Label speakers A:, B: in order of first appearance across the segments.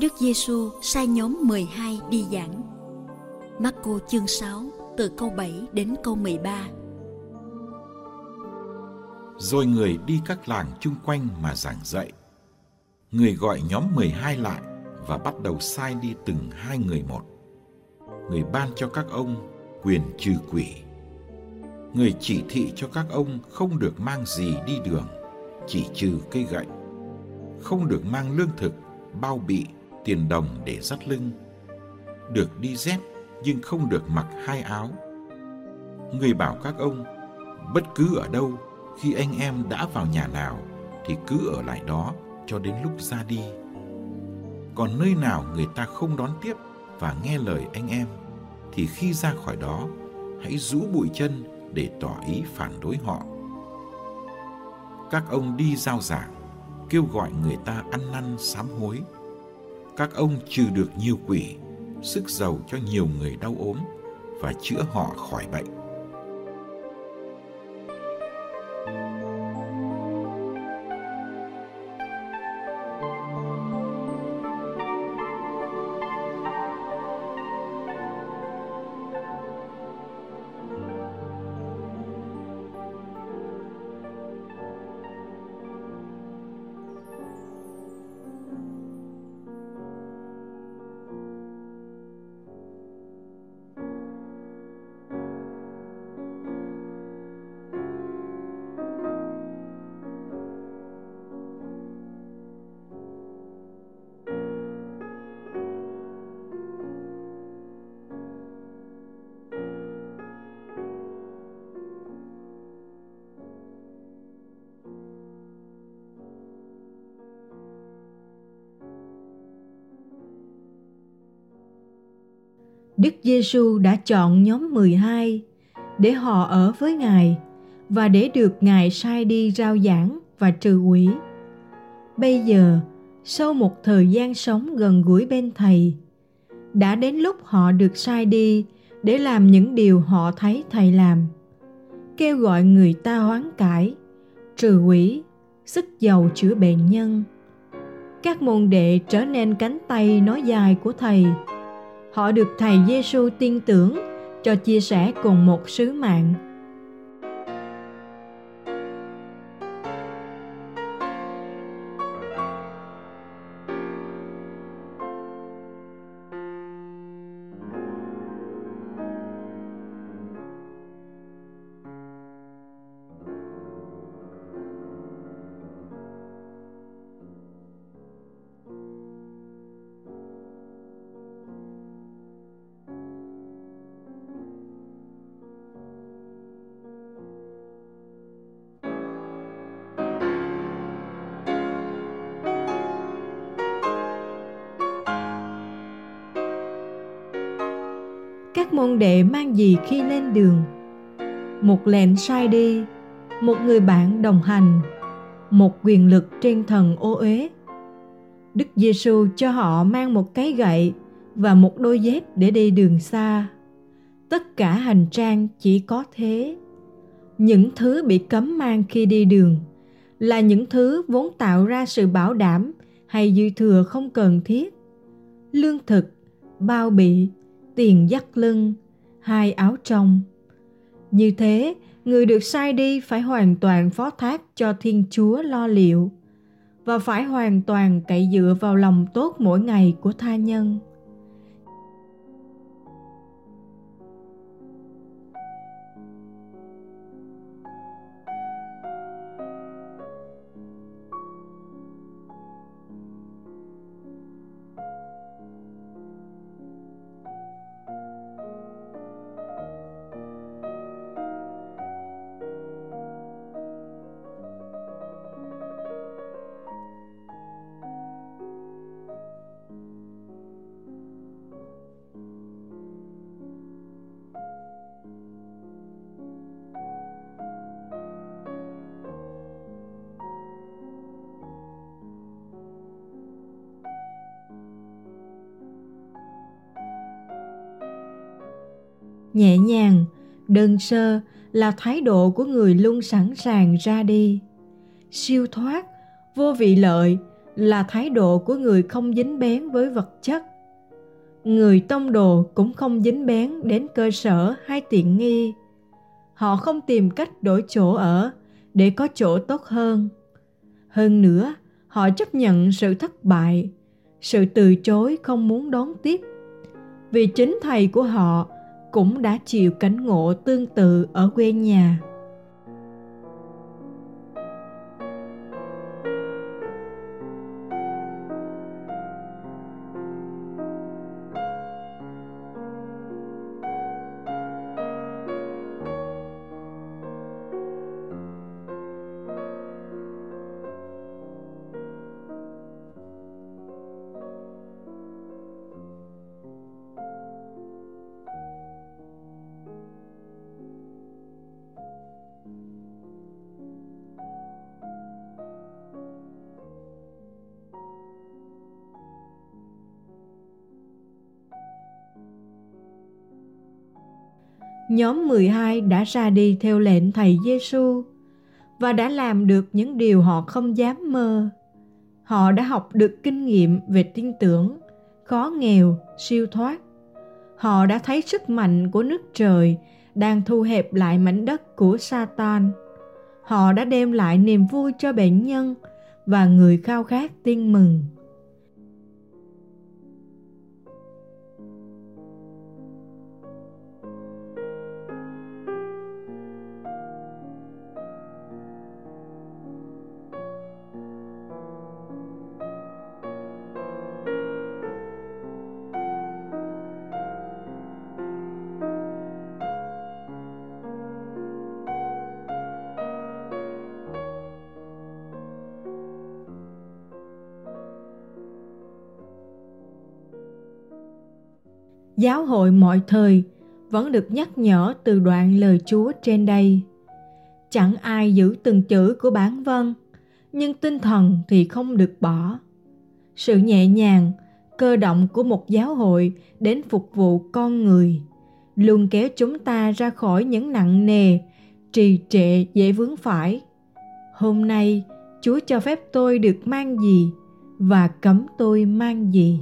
A: đức Giêsu sai nhóm 12 đi giảng. Marco chương 6 từ câu 7 đến câu 13.
B: Rồi người đi các làng chung quanh mà giảng dạy. Người gọi nhóm 12 lại và bắt đầu sai đi từng hai người một. Người ban cho các ông quyền trừ quỷ. Người chỉ thị cho các ông không được mang gì đi đường, chỉ trừ cây gậy. Không được mang lương thực, bao bị, tiền đồng để dắt lưng. Được đi dép nhưng không được mặc hai áo. Người bảo các ông, bất cứ ở đâu, khi anh em đã vào nhà nào thì cứ ở lại đó cho đến lúc ra đi. Còn nơi nào người ta không đón tiếp và nghe lời anh em thì khi ra khỏi đó hãy rũ bụi chân để tỏ ý phản đối họ. Các ông đi giao giảng, kêu gọi người ta ăn năn sám hối. Các ông trừ được nhiều quỷ, sức giàu cho nhiều người đau ốm và chữa họ khỏi bệnh.
C: Đức Giêsu đã chọn nhóm 12 để họ ở với Ngài và để được Ngài sai đi rao giảng và trừ quỷ. Bây giờ, sau một thời gian sống gần gũi bên Thầy, đã đến lúc họ được sai đi để làm những điều họ thấy Thầy làm. Kêu gọi người ta hoán cải, trừ quỷ, sức giàu chữa bệnh nhân. Các môn đệ trở nên cánh tay nói dài của Thầy – họ được thầy Giêsu tin tưởng cho chia sẻ cùng một sứ mạng. Các môn đệ mang gì khi lên đường? Một lệnh sai đi, một người bạn đồng hành, một quyền lực trên thần ô uế. Đức giêsu cho họ mang một cái gậy và một đôi dép để đi đường xa. Tất cả hành trang chỉ có thế. Những thứ bị cấm mang khi đi đường là những thứ vốn tạo ra sự bảo đảm hay dư thừa không cần thiết. Lương thực, bao bị tiền dắt lưng, hai áo trong. Như thế, người được sai đi phải hoàn toàn phó thác cho Thiên Chúa lo liệu và phải hoàn toàn cậy dựa vào lòng tốt mỗi ngày của tha nhân. Nhẹ nhàng, đơn sơ là thái độ của người luôn sẵn sàng ra đi. Siêu thoát, vô vị lợi là thái độ của người không dính bén với vật chất. Người tông đồ cũng không dính bén đến cơ sở hay tiện nghi. Họ không tìm cách đổi chỗ ở để có chỗ tốt hơn. Hơn nữa, họ chấp nhận sự thất bại, sự từ chối không muốn đón tiếp. Vì chính thầy của họ cũng đã chịu cảnh ngộ tương tự ở quê nhà. Nhóm 12 đã ra đi theo lệnh thầy Giêsu và đã làm được những điều họ không dám mơ. Họ đã học được kinh nghiệm về tin tưởng, khó nghèo, siêu thoát. Họ đã thấy sức mạnh của nước trời đang thu hẹp lại mảnh đất của Satan. Họ đã đem lại niềm vui cho bệnh nhân và người khao khát tin mừng. Giáo hội mọi thời vẫn được nhắc nhở từ đoạn lời Chúa trên đây. Chẳng ai giữ từng chữ của bản văn, nhưng tinh thần thì không được bỏ. Sự nhẹ nhàng, cơ động của một giáo hội đến phục vụ con người luôn kéo chúng ta ra khỏi những nặng nề, trì trệ dễ vướng phải. Hôm nay, Chúa cho phép tôi được mang gì và cấm tôi mang gì.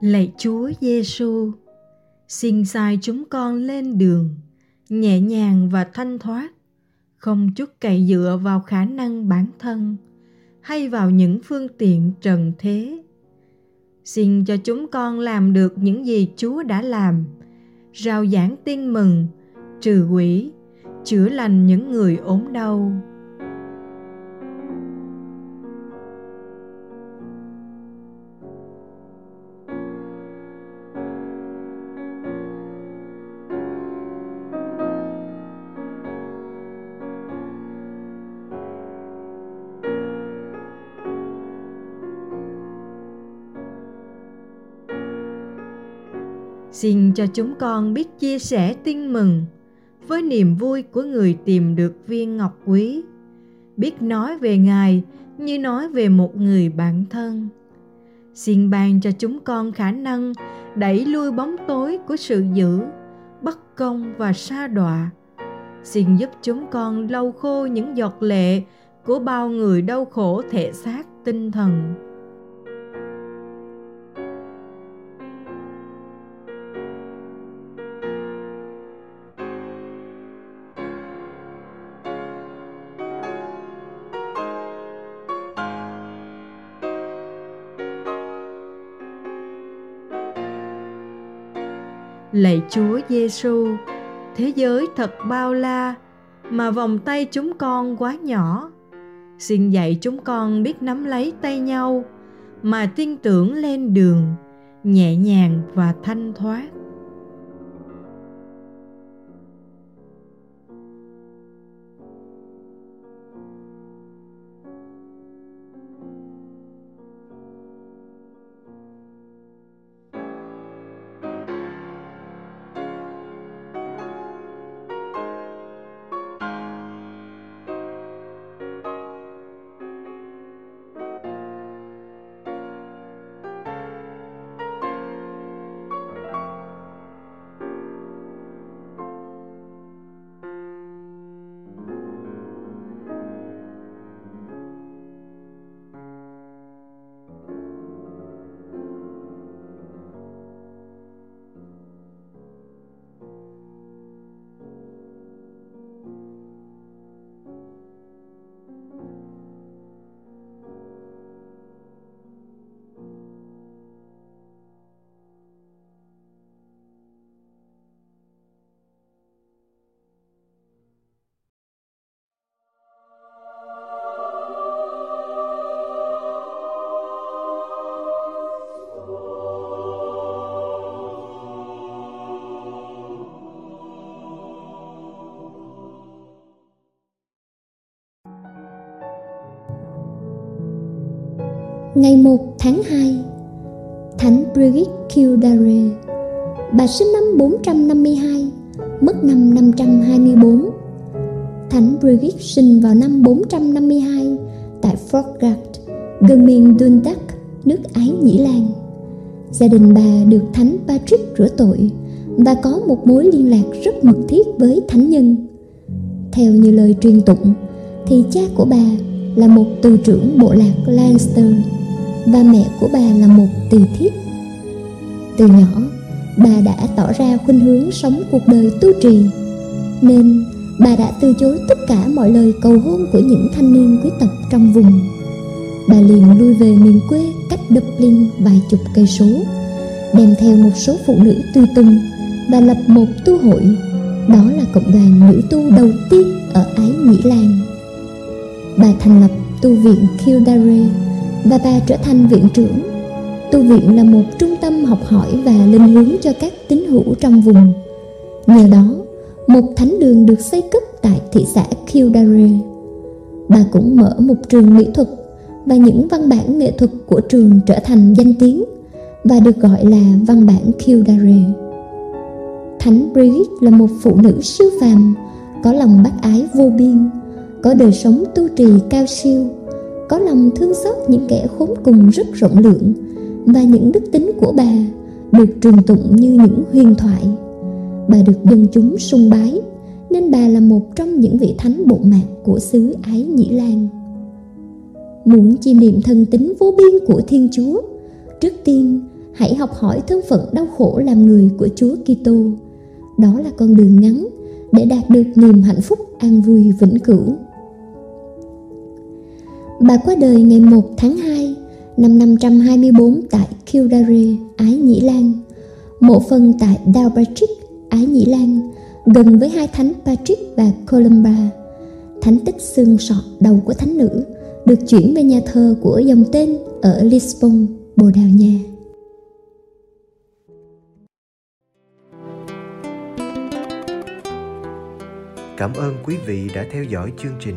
C: Lạy Chúa Giêsu, xin sai chúng con lên đường nhẹ nhàng và thanh thoát, không chút cậy dựa vào khả năng bản thân hay vào những phương tiện trần thế. Xin cho chúng con làm được những gì Chúa đã làm, rao giảng tin mừng, trừ quỷ, chữa lành những người ốm đau xin cho chúng con biết chia sẻ tin mừng với niềm vui của người tìm được viên ngọc quý. Biết nói về ngài như nói về một người bạn thân. Xin ban cho chúng con khả năng đẩy lui bóng tối của sự dữ, bất công và sa đọa. Xin giúp chúng con lau khô những giọt lệ của bao người đau khổ thể xác tinh thần. Lạy Chúa Giêsu, thế giới thật bao la, mà vòng tay chúng con quá nhỏ. Xin dạy chúng con biết nắm lấy tay nhau mà tin tưởng lên đường nhẹ nhàng và thanh thoát.
D: Ngày 1 tháng 2 Thánh Brigitte Kildare Bà sinh năm 452 Mất năm 524 Thánh Brigitte sinh vào năm 452 Tại Forgard Gần miền Dundalk, nước Ái Nhĩ Lan. Gia đình bà được Thánh Patrick rửa tội Và có một mối liên lạc rất mật thiết với Thánh Nhân. Theo như lời truyền tụng Thì cha của bà là một từ trưởng bộ lạc Lancaster và mẹ của bà là một tỳ thiếp. Từ nhỏ, bà đã tỏ ra khuynh hướng sống cuộc đời tu trì, nên bà đã từ chối tất cả mọi lời cầu hôn của những thanh niên quý tộc trong vùng. Bà liền lui về miền quê cách Dublin vài chục cây số, đem theo một số phụ nữ tùy tùng và lập một tu hội. Đó là cộng đoàn nữ tu đầu tiên ở ái nhĩ lan. Bà thành lập tu viện Kildare và bà trở thành viện trưởng. Tu viện là một trung tâm học hỏi và linh hướng cho các tín hữu trong vùng. Nhờ đó, một thánh đường được xây cất tại thị xã Kildare. Bà cũng mở một trường mỹ thuật và những văn bản nghệ thuật của trường trở thành danh tiếng và được gọi là văn bản Kildare. Thánh Brigitte là một phụ nữ siêu phàm, có lòng bác ái vô biên, có đời sống tu trì cao siêu có lòng thương xót những kẻ khốn cùng rất rộng lượng, và những đức tính của bà được truyền tụng như những huyền thoại. Bà được dân chúng sung bái, nên bà là một trong những vị thánh bộ mạc của xứ ái nhĩ lan. Muốn chiêm niệm thần tính vô biên của thiên chúa, trước tiên hãy học hỏi thân phận đau khổ làm người của chúa kitô. Đó là con đường ngắn để đạt được niềm hạnh phúc an vui vĩnh cửu. Bà qua đời ngày 1 tháng 2 năm 524 tại Kildare, Ái Nhĩ Lan, mộ phần tại Dalpatrick, Ái Nhĩ Lan, gần với hai thánh Patrick và Columba. Thánh tích xương sọ đầu của thánh nữ được chuyển về nhà thờ của dòng tên ở Lisbon, Bồ Đào Nha.
E: Cảm ơn quý vị đã theo dõi chương trình